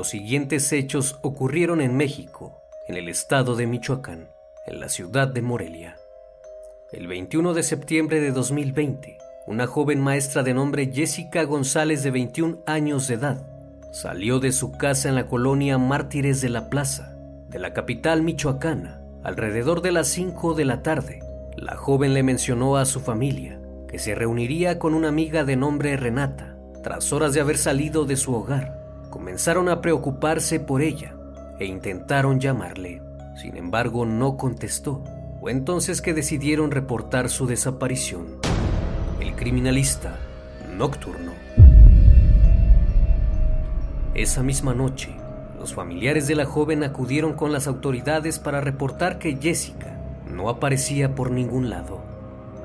Los siguientes hechos ocurrieron en México, en el estado de Michoacán, en la ciudad de Morelia. El 21 de septiembre de 2020, una joven maestra de nombre Jessica González de 21 años de edad salió de su casa en la colonia Mártires de la Plaza, de la capital michoacana, alrededor de las 5 de la tarde. La joven le mencionó a su familia que se reuniría con una amiga de nombre Renata. Tras horas de haber salido de su hogar, comenzaron a preocuparse por ella e intentaron llamarle. Sin embargo, no contestó. Fue entonces que decidieron reportar su desaparición. El criminalista nocturno. Esa misma noche, los familiares de la joven acudieron con las autoridades para reportar que Jessica no aparecía por ningún lado.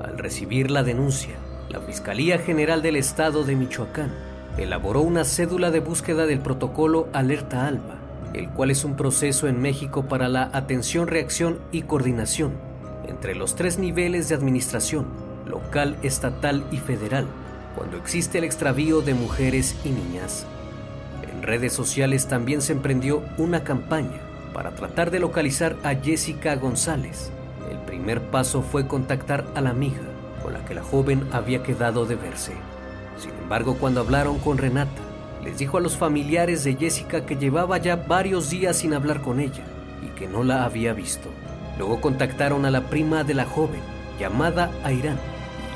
Al recibir la denuncia, la Fiscalía General del Estado de Michoacán elaboró una cédula de búsqueda del protocolo Alerta Alba, el cual es un proceso en México para la atención, reacción y coordinación entre los tres niveles de administración, local, estatal y federal, cuando existe el extravío de mujeres y niñas. En redes sociales también se emprendió una campaña para tratar de localizar a Jessica González. El primer paso fue contactar a la amiga con la que la joven había quedado de verse. Sin embargo, cuando hablaron con Renata, les dijo a los familiares de Jessica que llevaba ya varios días sin hablar con ella y que no la había visto. Luego contactaron a la prima de la joven, llamada Airán,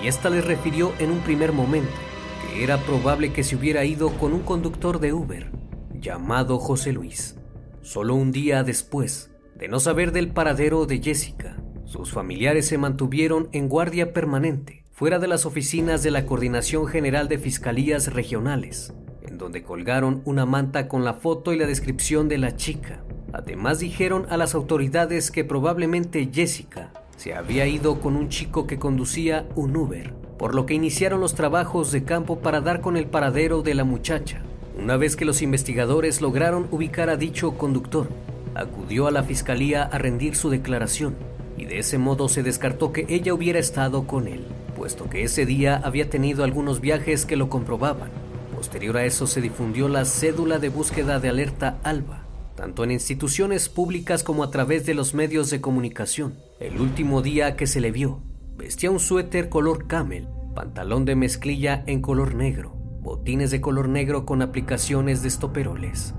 y esta les refirió en un primer momento que era probable que se hubiera ido con un conductor de Uber, llamado José Luis. Solo un día después de no saber del paradero de Jessica, sus familiares se mantuvieron en guardia permanente fuera de las oficinas de la Coordinación General de Fiscalías Regionales, en donde colgaron una manta con la foto y la descripción de la chica. Además dijeron a las autoridades que probablemente Jessica se había ido con un chico que conducía un Uber, por lo que iniciaron los trabajos de campo para dar con el paradero de la muchacha. Una vez que los investigadores lograron ubicar a dicho conductor, acudió a la fiscalía a rendir su declaración y de ese modo se descartó que ella hubiera estado con él puesto que ese día había tenido algunos viajes que lo comprobaban. Posterior a eso se difundió la cédula de búsqueda de alerta ALBA, tanto en instituciones públicas como a través de los medios de comunicación. El último día que se le vio, vestía un suéter color camel, pantalón de mezclilla en color negro, botines de color negro con aplicaciones de estoperoles.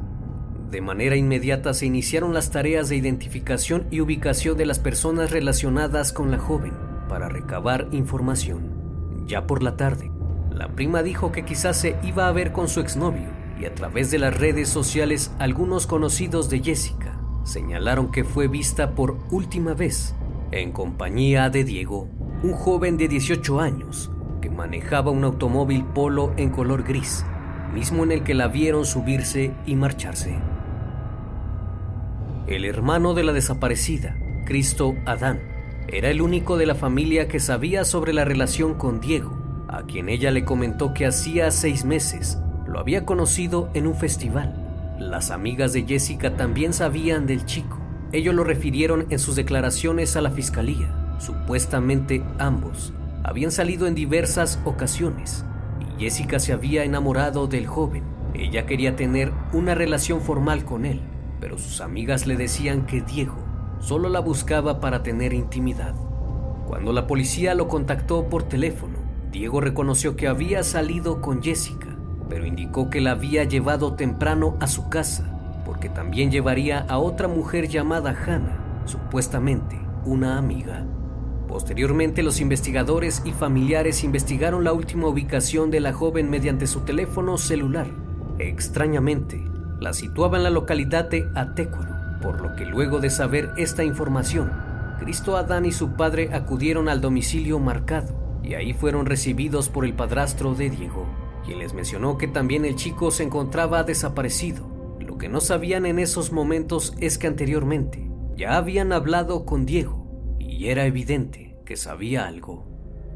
De manera inmediata se iniciaron las tareas de identificación y ubicación de las personas relacionadas con la joven para recabar información. Ya por la tarde, la prima dijo que quizás se iba a ver con su exnovio y a través de las redes sociales algunos conocidos de Jessica señalaron que fue vista por última vez en compañía de Diego, un joven de 18 años que manejaba un automóvil polo en color gris, mismo en el que la vieron subirse y marcharse. El hermano de la desaparecida, Cristo Adán, era el único de la familia que sabía sobre la relación con Diego, a quien ella le comentó que hacía seis meses lo había conocido en un festival. Las amigas de Jessica también sabían del chico. Ellos lo refirieron en sus declaraciones a la fiscalía. Supuestamente ambos habían salido en diversas ocasiones y Jessica se había enamorado del joven. Ella quería tener una relación formal con él, pero sus amigas le decían que Diego solo la buscaba para tener intimidad. Cuando la policía lo contactó por teléfono, Diego reconoció que había salido con Jessica, pero indicó que la había llevado temprano a su casa, porque también llevaría a otra mujer llamada Hannah, supuestamente una amiga. Posteriormente, los investigadores y familiares investigaron la última ubicación de la joven mediante su teléfono celular. Extrañamente, la situaba en la localidad de Atécuaro, por lo que luego de saber esta información, Cristo Adán y su padre acudieron al domicilio marcado y ahí fueron recibidos por el padrastro de Diego, quien les mencionó que también el chico se encontraba desaparecido. Lo que no sabían en esos momentos es que anteriormente ya habían hablado con Diego y era evidente que sabía algo.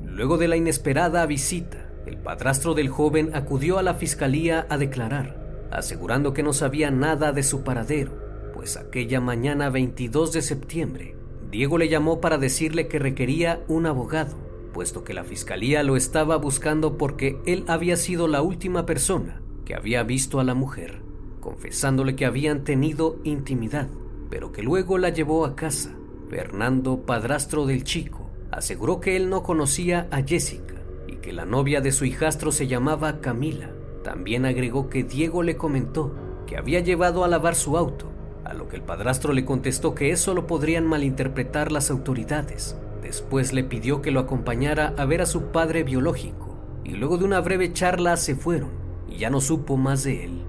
Luego de la inesperada visita, el padrastro del joven acudió a la fiscalía a declarar, asegurando que no sabía nada de su paradero, pues aquella mañana 22 de septiembre, Diego le llamó para decirle que requería un abogado, puesto que la fiscalía lo estaba buscando porque él había sido la última persona que había visto a la mujer, confesándole que habían tenido intimidad, pero que luego la llevó a casa Fernando, padrastro del chico, aseguró que él no conocía a Jessica y que la novia de su hijastro se llamaba Camila. También agregó que Diego le comentó que había llevado a lavar su auto, a lo que el padrastro le contestó que eso lo podrían malinterpretar las autoridades. Después le pidió que lo acompañara a ver a su padre biológico y luego de una breve charla se fueron y ya no supo más de él.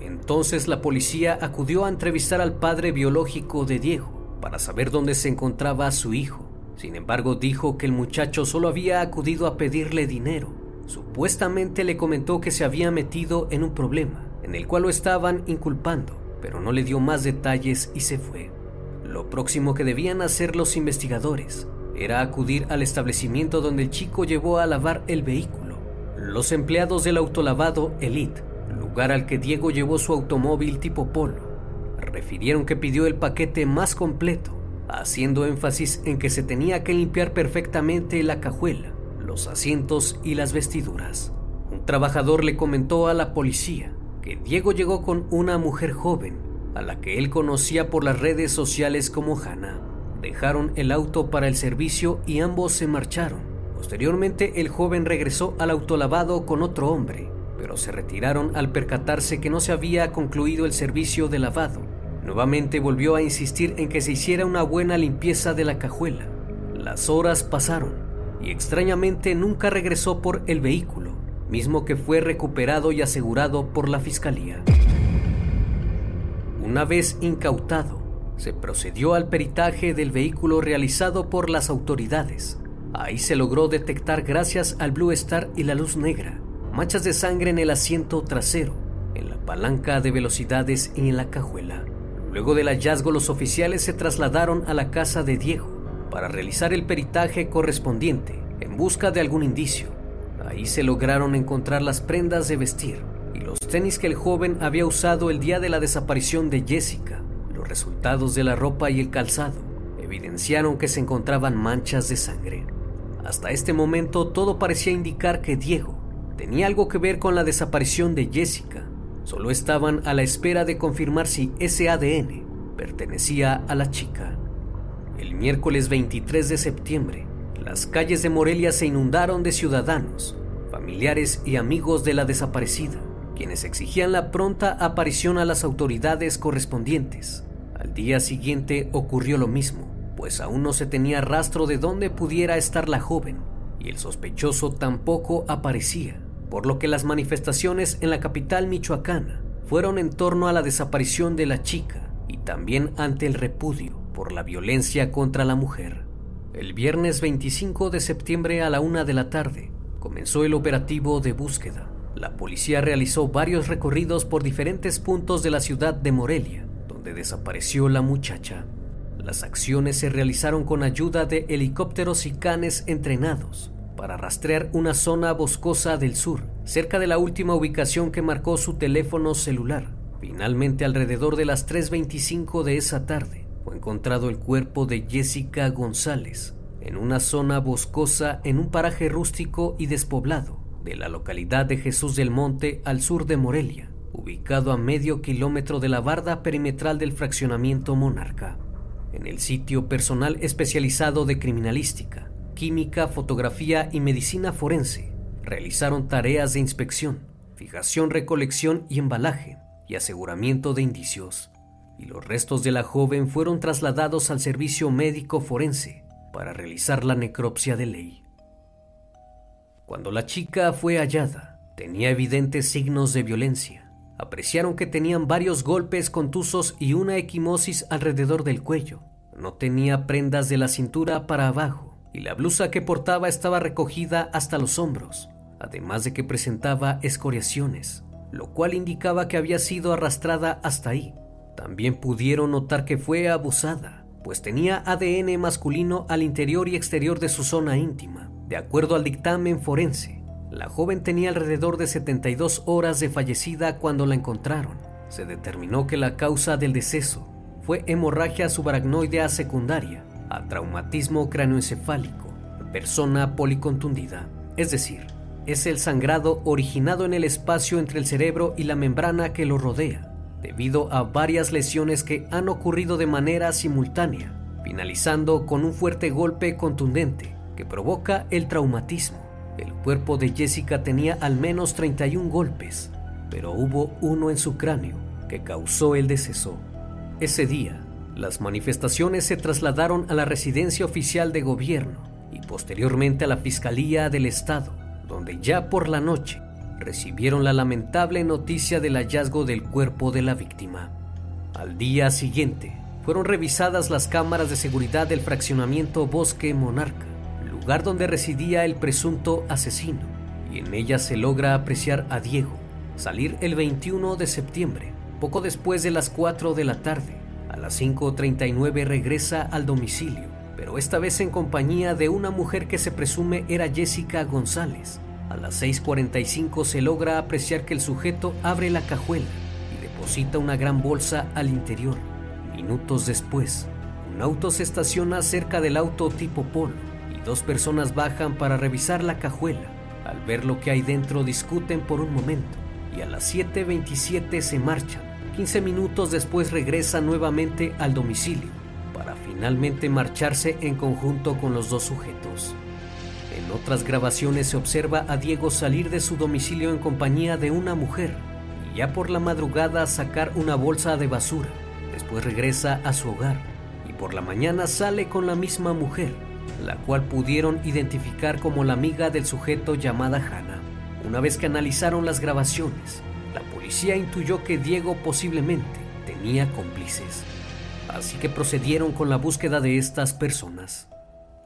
Entonces la policía acudió a entrevistar al padre biológico de Diego para saber dónde se encontraba su hijo. Sin embargo, dijo que el muchacho solo había acudido a pedirle dinero. Supuestamente le comentó que se había metido en un problema, en el cual lo estaban inculpando, pero no le dio más detalles y se fue. Lo próximo que debían hacer los investigadores era acudir al establecimiento donde el chico llevó a lavar el vehículo. Los empleados del autolavado Elite, lugar al que Diego llevó su automóvil tipo Polo, refirieron que pidió el paquete más completo, haciendo énfasis en que se tenía que limpiar perfectamente la cajuela, los asientos y las vestiduras. Un trabajador le comentó a la policía que Diego llegó con una mujer joven, a la que él conocía por las redes sociales como Hannah. Dejaron el auto para el servicio y ambos se marcharon. Posteriormente el joven regresó al autolavado con otro hombre, pero se retiraron al percatarse que no se había concluido el servicio de lavado Nuevamente volvió a insistir en que se hiciera una buena limpieza de la cajuela. Las horas pasaron y extrañamente nunca regresó por el vehículo, mismo que fue recuperado y asegurado por la fiscalía. Una vez incautado, se procedió al peritaje del vehículo realizado por las autoridades. Ahí se logró detectar gracias al Blue Star y la luz negra, manchas de sangre en el asiento trasero, en la palanca de velocidades y en la cajuela. Luego del hallazgo, los oficiales se trasladaron a la casa de Diego para realizar el peritaje correspondiente en busca de algún indicio. Ahí se lograron encontrar las prendas de vestir y los tenis que el joven había usado el día de la desaparición de Jessica. Los resultados de la ropa y el calzado evidenciaron que se encontraban manchas de sangre. Hasta este momento todo parecía indicar que Diego tenía algo que ver con la desaparición de Jessica solo estaban a la espera de confirmar si ese ADN pertenecía a la chica. El miércoles 23 de septiembre, las calles de Morelia se inundaron de ciudadanos, familiares y amigos de la desaparecida, quienes exigían la pronta aparición a las autoridades correspondientes. Al día siguiente ocurrió lo mismo, pues aún no se tenía rastro de dónde pudiera estar la joven, y el sospechoso tampoco aparecía, por lo que las manifestaciones en la capital michoacana fueron en torno a la desaparición de la chica y también ante el repudio por la violencia contra la mujer. El viernes 25 de septiembre a la una de la tarde comenzó el operativo de búsqueda. La policía realizó varios recorridos por diferentes puntos de la ciudad de Morelia, donde desapareció la muchacha. Las acciones se realizaron con ayuda de helicópteros y canes entrenados para rastrear una zona boscosa del sur, cerca de la última ubicación que marcó su teléfono celular. Finalmente, alrededor de las 3.25 de esa tarde, fue encontrado el cuerpo de Jessica González en una zona boscosa en un paraje rústico y despoblado de la localidad de Jesús del Monte al sur de Morelia, ubicado a medio kilómetro de la barda perimetral del fraccionamiento Monarca. En el sitio personal especializado de criminalística, química, fotografía y medicina forense realizaron tareas de inspección, fijación, recolección y embalaje y aseguramiento de indicios y los restos de la joven fueron trasladados al servicio médico forense para realizar la necropsia de ley. Cuando la chica fue hallada, tenía evidentes signos de violencia. Apreciaron que tenían varios golpes contusos y una equimosis alrededor del cuello. No tenía prendas de la cintura para abajo y la blusa que portaba estaba recogida hasta los hombros, además de que presentaba escoriaciones, lo cual indicaba que había sido arrastrada hasta ahí también pudieron notar que fue abusada, pues tenía ADN masculino al interior y exterior de su zona íntima. De acuerdo al dictamen forense, la joven tenía alrededor de 72 horas de fallecida cuando la encontraron. Se determinó que la causa del deceso fue hemorragia subaracnoidea secundaria a traumatismo cráneoencefálico persona policontundida, es decir, es el sangrado originado en el espacio entre el cerebro y la membrana que lo rodea debido a varias lesiones que han ocurrido de manera simultánea, finalizando con un fuerte golpe contundente que provoca el traumatismo. El cuerpo de Jessica tenía al menos 31 golpes, pero hubo uno en su cráneo que causó el deceso. Ese día, las manifestaciones se trasladaron a la residencia oficial de gobierno y posteriormente a la Fiscalía del Estado, donde ya por la noche recibieron la lamentable noticia del hallazgo del cuerpo de la víctima. Al día siguiente, fueron revisadas las cámaras de seguridad del fraccionamiento Bosque Monarca, lugar donde residía el presunto asesino, y en ellas se logra apreciar a Diego salir el 21 de septiembre, poco después de las 4 de la tarde. A las 5.39 regresa al domicilio, pero esta vez en compañía de una mujer que se presume era Jessica González, a las 6.45 se logra apreciar que el sujeto abre la cajuela y deposita una gran bolsa al interior. Minutos después, un auto se estaciona cerca del auto tipo Polo y dos personas bajan para revisar la cajuela. Al ver lo que hay dentro discuten por un momento y a las 7.27 se marchan. 15 minutos después regresa nuevamente al domicilio para finalmente marcharse en conjunto con los dos sujetos. En otras grabaciones se observa a Diego salir de su domicilio en compañía de una mujer y ya por la madrugada sacar una bolsa de basura. Después regresa a su hogar y por la mañana sale con la misma mujer, la cual pudieron identificar como la amiga del sujeto llamada Hannah. Una vez que analizaron las grabaciones, la policía intuyó que Diego posiblemente tenía cómplices. Así que procedieron con la búsqueda de estas personas.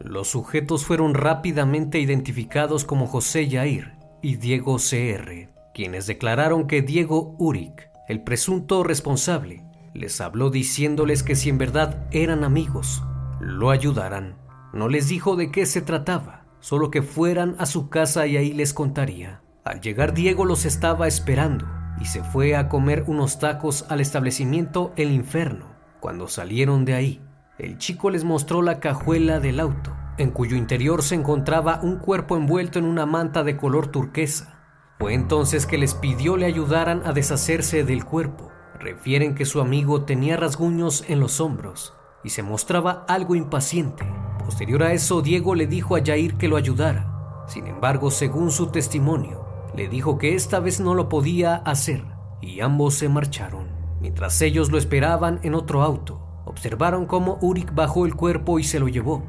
Los sujetos fueron rápidamente identificados como José Yair y Diego CR, quienes declararon que Diego Uric, el presunto responsable, les habló diciéndoles que si en verdad eran amigos, lo ayudaran. No les dijo de qué se trataba, solo que fueran a su casa y ahí les contaría. Al llegar Diego los estaba esperando y se fue a comer unos tacos al establecimiento El Inferno. Cuando salieron de ahí, el chico les mostró la cajuela del auto, en cuyo interior se encontraba un cuerpo envuelto en una manta de color turquesa. Fue entonces que les pidió le ayudaran a deshacerse del cuerpo. Refieren que su amigo tenía rasguños en los hombros y se mostraba algo impaciente. Posterior a eso, Diego le dijo a Jair que lo ayudara. Sin embargo, según su testimonio, le dijo que esta vez no lo podía hacer y ambos se marcharon. Mientras ellos lo esperaban en otro auto, observaron cómo Urik bajó el cuerpo y se lo llevó.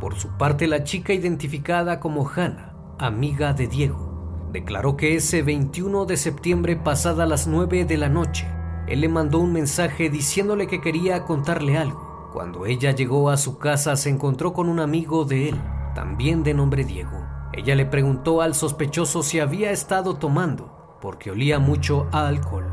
Por su parte, la chica identificada como Hannah, amiga de Diego, declaró que ese 21 de septiembre pasada las 9 de la noche, él le mandó un mensaje diciéndole que quería contarle algo. Cuando ella llegó a su casa se encontró con un amigo de él, también de nombre Diego. Ella le preguntó al sospechoso si había estado tomando, porque olía mucho a alcohol.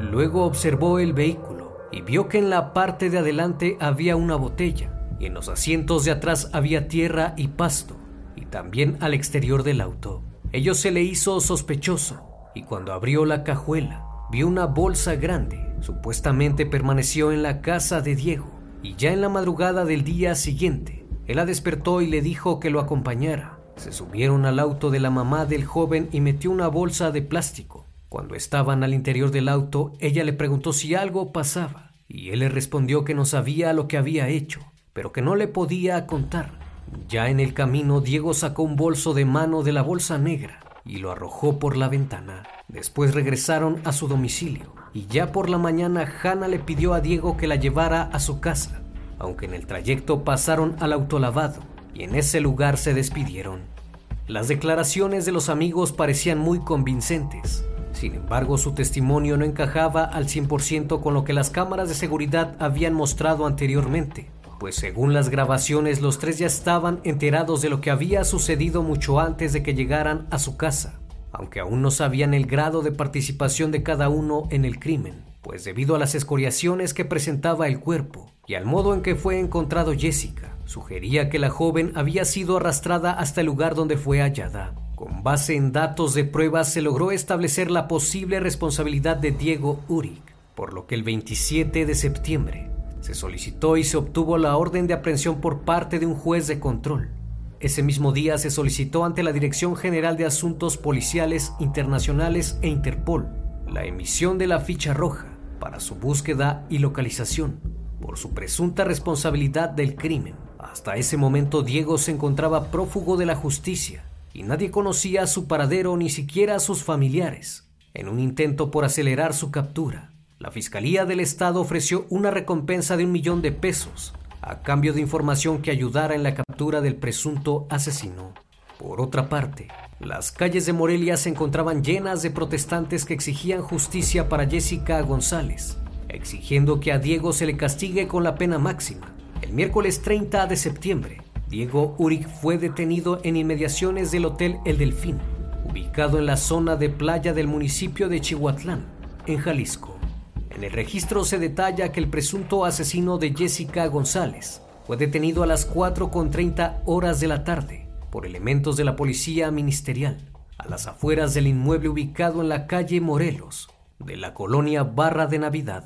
Luego observó el vehículo y vio que en la parte de adelante había una botella y en los asientos de atrás había tierra y pasto, y también al exterior del auto. Ello se le hizo sospechoso, y cuando abrió la cajuela, vio una bolsa grande. Supuestamente permaneció en la casa de Diego, y ya en la madrugada del día siguiente, él la despertó y le dijo que lo acompañara. Se subieron al auto de la mamá del joven y metió una bolsa de plástico. Cuando estaban al interior del auto, ella le preguntó si algo pasaba, y él le respondió que no sabía lo que había hecho, pero que no le podía contar. Ya en el camino, Diego sacó un bolso de mano de la bolsa negra y lo arrojó por la ventana. Después regresaron a su domicilio y ya por la mañana Hannah le pidió a Diego que la llevara a su casa, aunque en el trayecto pasaron al autolavado y en ese lugar se despidieron. Las declaraciones de los amigos parecían muy convincentes. Sin embargo, su testimonio no encajaba al 100% con lo que las cámaras de seguridad habían mostrado anteriormente pues según las grabaciones los tres ya estaban enterados de lo que había sucedido mucho antes de que llegaran a su casa, aunque aún no sabían el grado de participación de cada uno en el crimen, pues debido a las escoriaciones que presentaba el cuerpo y al modo en que fue encontrado Jessica, sugería que la joven había sido arrastrada hasta el lugar donde fue hallada. Con base en datos de pruebas se logró establecer la posible responsabilidad de Diego Uric, por lo que el 27 de septiembre se solicitó y se obtuvo la orden de aprehensión por parte de un juez de control. Ese mismo día se solicitó ante la Dirección General de Asuntos Policiales Internacionales e Interpol la emisión de la ficha roja para su búsqueda y localización por su presunta responsabilidad del crimen. Hasta ese momento Diego se encontraba prófugo de la justicia y nadie conocía su paradero ni siquiera a sus familiares. En un intento por acelerar su captura, la Fiscalía del Estado ofreció una recompensa de un millón de pesos a cambio de información que ayudara en la captura del presunto asesino. Por otra parte, las calles de Morelia se encontraban llenas de protestantes que exigían justicia para Jessica González, exigiendo que a Diego se le castigue con la pena máxima. El miércoles 30 de septiembre, Diego Uric fue detenido en inmediaciones del Hotel El Delfín, ubicado en la zona de playa del municipio de Chihuatlán, en Jalisco. En el registro se detalla que el presunto asesino de Jessica González fue detenido a las 4.30 horas de la tarde por elementos de la policía ministerial a las afueras del inmueble ubicado en la calle Morelos de la colonia Barra de Navidad.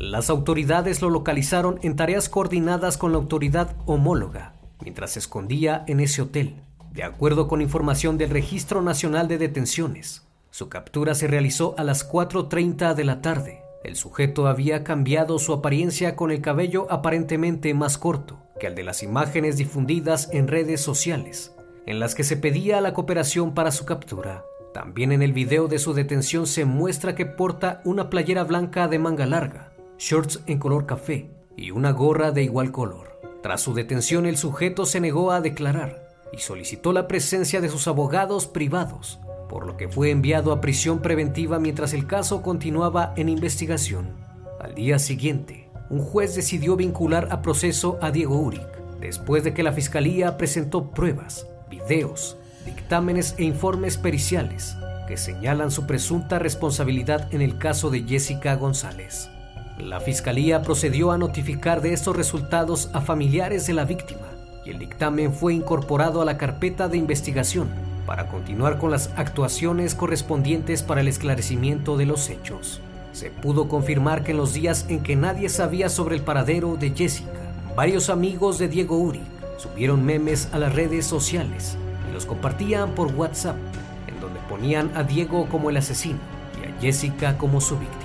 Las autoridades lo localizaron en tareas coordinadas con la autoridad homóloga mientras se escondía en ese hotel, de acuerdo con información del Registro Nacional de Detenciones. Su captura se realizó a las 4.30 de la tarde. El sujeto había cambiado su apariencia con el cabello aparentemente más corto que el de las imágenes difundidas en redes sociales, en las que se pedía la cooperación para su captura. También en el video de su detención se muestra que porta una playera blanca de manga larga, shorts en color café y una gorra de igual color. Tras su detención el sujeto se negó a declarar y solicitó la presencia de sus abogados privados por lo que fue enviado a prisión preventiva mientras el caso continuaba en investigación. Al día siguiente, un juez decidió vincular a proceso a Diego Uric, después de que la fiscalía presentó pruebas, videos, dictámenes e informes periciales que señalan su presunta responsabilidad en el caso de Jessica González. La fiscalía procedió a notificar de estos resultados a familiares de la víctima y el dictamen fue incorporado a la carpeta de investigación para continuar con las actuaciones correspondientes para el esclarecimiento de los hechos. Se pudo confirmar que en los días en que nadie sabía sobre el paradero de Jessica, varios amigos de Diego Uri subieron memes a las redes sociales los compartían por WhatsApp, en donde ponían a Diego como el asesino y a Jessica como su víctima.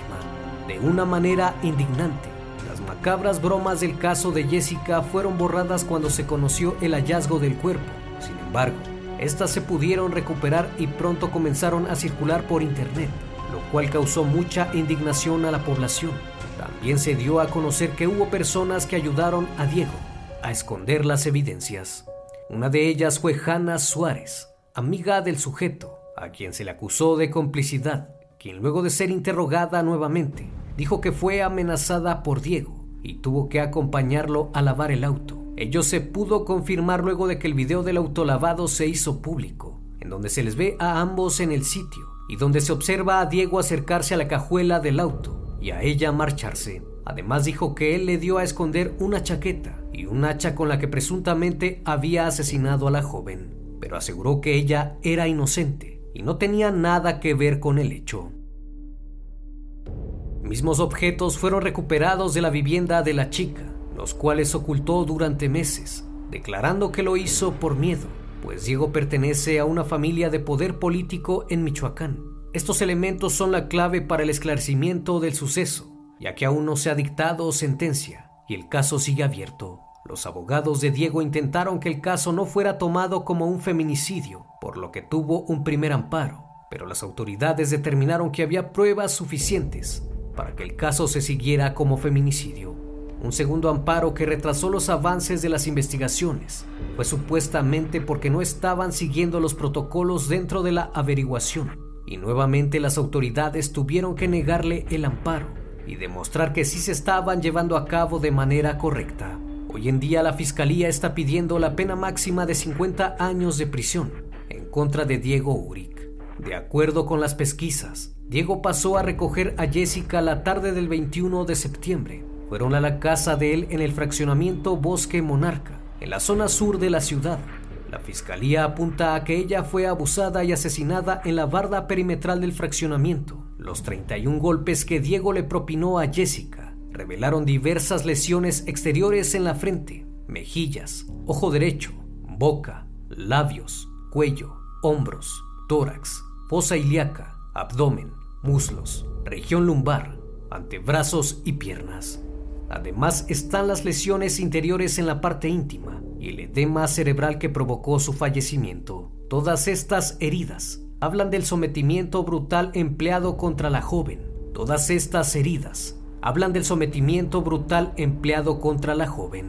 De una manera indignante, las macabras bromas del caso de Jessica fueron borradas cuando se conoció el hallazgo del cuerpo. Sin embargo, estas se pudieron recuperar y pronto comenzaron a circular por internet, lo cual causó mucha indignación a la población. También se dio a conocer que hubo personas que ayudaron a Diego a esconder las evidencias. Una de ellas fue Hannah Suárez, amiga del sujeto, a quien se le acusó de complicidad, quien luego de ser interrogada nuevamente, dijo que fue amenazada por Diego y tuvo que acompañarlo a lavar el auto. Ello se pudo confirmar luego de que el video del autolavado se hizo público, en donde se les ve a ambos en el sitio y donde se observa a Diego acercarse a la cajuela del auto y a ella marcharse. Además dijo que él le dio a esconder una chaqueta y un hacha con la que presuntamente había asesinado a la joven, pero aseguró que ella era inocente y no tenía nada que ver con el hecho. Mismos objetos fueron recuperados de la vivienda de la chica, los cuales ocultó durante meses, declarando que lo hizo por miedo, pues Diego pertenece a una familia de poder político en Michoacán. Estos elementos son la clave para el esclarecimiento del suceso, ya que aún no se ha dictado sentencia y el caso sigue abierto. Los abogados de Diego intentaron que el caso no fuera tomado como un feminicidio, por lo que tuvo un primer amparo, pero las autoridades determinaron que había pruebas suficientes para que el caso se siguiera como feminicidio. Un segundo amparo que retrasó los avances de las investigaciones fue supuestamente porque no estaban siguiendo los protocolos dentro de la averiguación y nuevamente las autoridades tuvieron que negarle el amparo y demostrar que sí se estaban llevando a cabo de manera correcta. Hoy en día la Fiscalía está pidiendo la pena máxima de 50 años de prisión contra de Diego Uric. De acuerdo con las pesquisas, Diego pasó a recoger a Jessica la tarde del 21 de septiembre. Fueron a la casa de él en el fraccionamiento Bosque Monarca, en la zona sur de la ciudad. La fiscalía apunta a que ella fue abusada y asesinada en la barda perimetral del fraccionamiento. Los 31 golpes que Diego le propinó a Jessica revelaron diversas lesiones exteriores en la frente, mejillas, ojo derecho, boca, labios, cuello, hombros, tórax, fosa ilíaca, abdomen, muslos, región lumbar, antebrazos y piernas. Además están las lesiones interiores en la parte íntima y el edema cerebral que provocó su fallecimiento. Todas estas heridas hablan del sometimiento brutal empleado contra la joven. Todas estas heridas hablan del sometimiento brutal empleado contra la joven.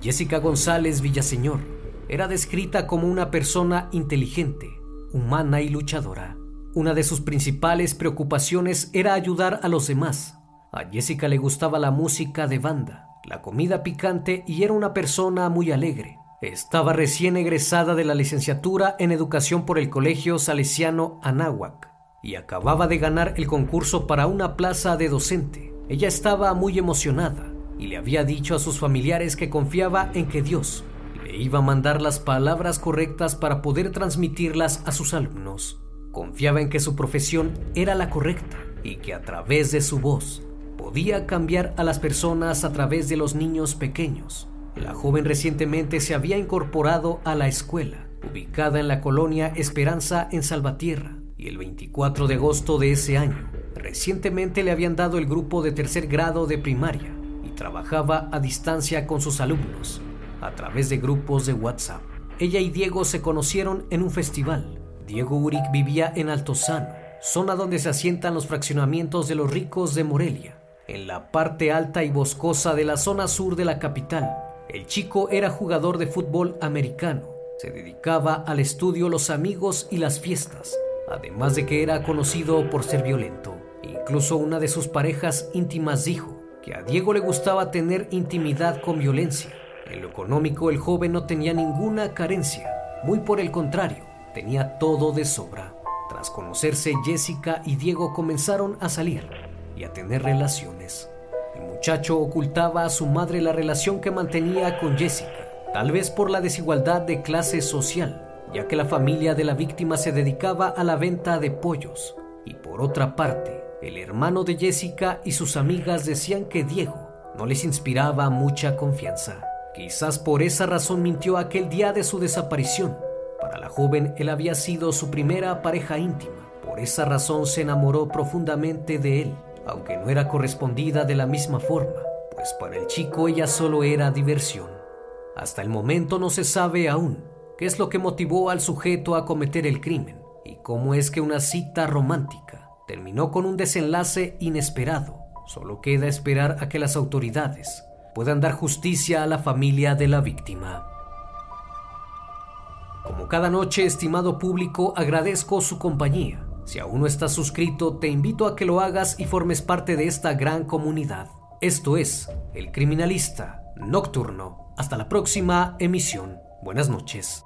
Jessica González Villaseñor era descrita como una persona inteligente, humana y luchadora. Una de sus principales preocupaciones era ayudar a los demás. A Jessica le gustaba la música de banda, la comida picante y era una persona muy alegre. Estaba recién egresada de la licenciatura en educación por el Colegio Salesiano Anáhuac y acababa de ganar el concurso para una plaza de docente. Ella estaba muy emocionada y le había dicho a sus familiares que confiaba en que Dios iba a mandar las palabras correctas para poder transmitirlas a sus alumnos. Confiaba en que su profesión era la correcta y que a través de su voz podía cambiar a las personas a través de los niños pequeños. La joven recientemente se había incorporado a la escuela, ubicada en la colonia Esperanza en Salvatierra, y el 24 de agosto de ese año Recientemente le habían dado el grupo de tercer grado de primaria y trabajaba a distancia con sus alumnos a través de grupos de WhatsApp. Ella y Diego se conocieron en un festival. Diego Uric vivía en Altozano, zona donde se asientan los fraccionamientos de los ricos de Morelia, en la parte alta y boscosa de la zona sur de la capital. El chico era jugador de fútbol americano. Se dedicaba al estudio, los amigos y las fiestas, además de que era conocido por ser violento. Incluso una de sus parejas íntimas dijo que a Diego le gustaba tener intimidad con violencia. En lo económico el joven no tenía ninguna carencia, muy por el contrario, tenía todo de sobra. Tras conocerse, Jessica y Diego comenzaron a salir y a tener relaciones. El muchacho ocultaba a su madre la relación que mantenía con Jessica, tal vez por la desigualdad de clase social, ya que la familia de la víctima se dedicaba a la venta de pollos, y por otra parte, el hermano de Jessica y sus amigas decían que Diego no les inspiraba mucha confianza. Quizás por esa razón mintió aquel día de su desaparición Para la joven, él había sido su primera pareja íntima. Por esa razón se enamoró profundamente de él, aunque no era correspondida de la misma forma, pues para el chico ella solo era diversión. Hasta el momento no se sabe aún qué es lo que motivó al sujeto a cometer el crimen y cómo es que una cita romántica terminó con un desenlace inesperado. Solo queda esperar a que las autoridades puedan dar justicia a la familia de la víctima. Como cada noche, estimado público, agradezco su compañía. Si aún no estás suscrito, te invito a que lo hagas y formes parte de esta gran comunidad. Esto es El Criminalista Nocturno. Hasta la próxima emisión. Buenas noches.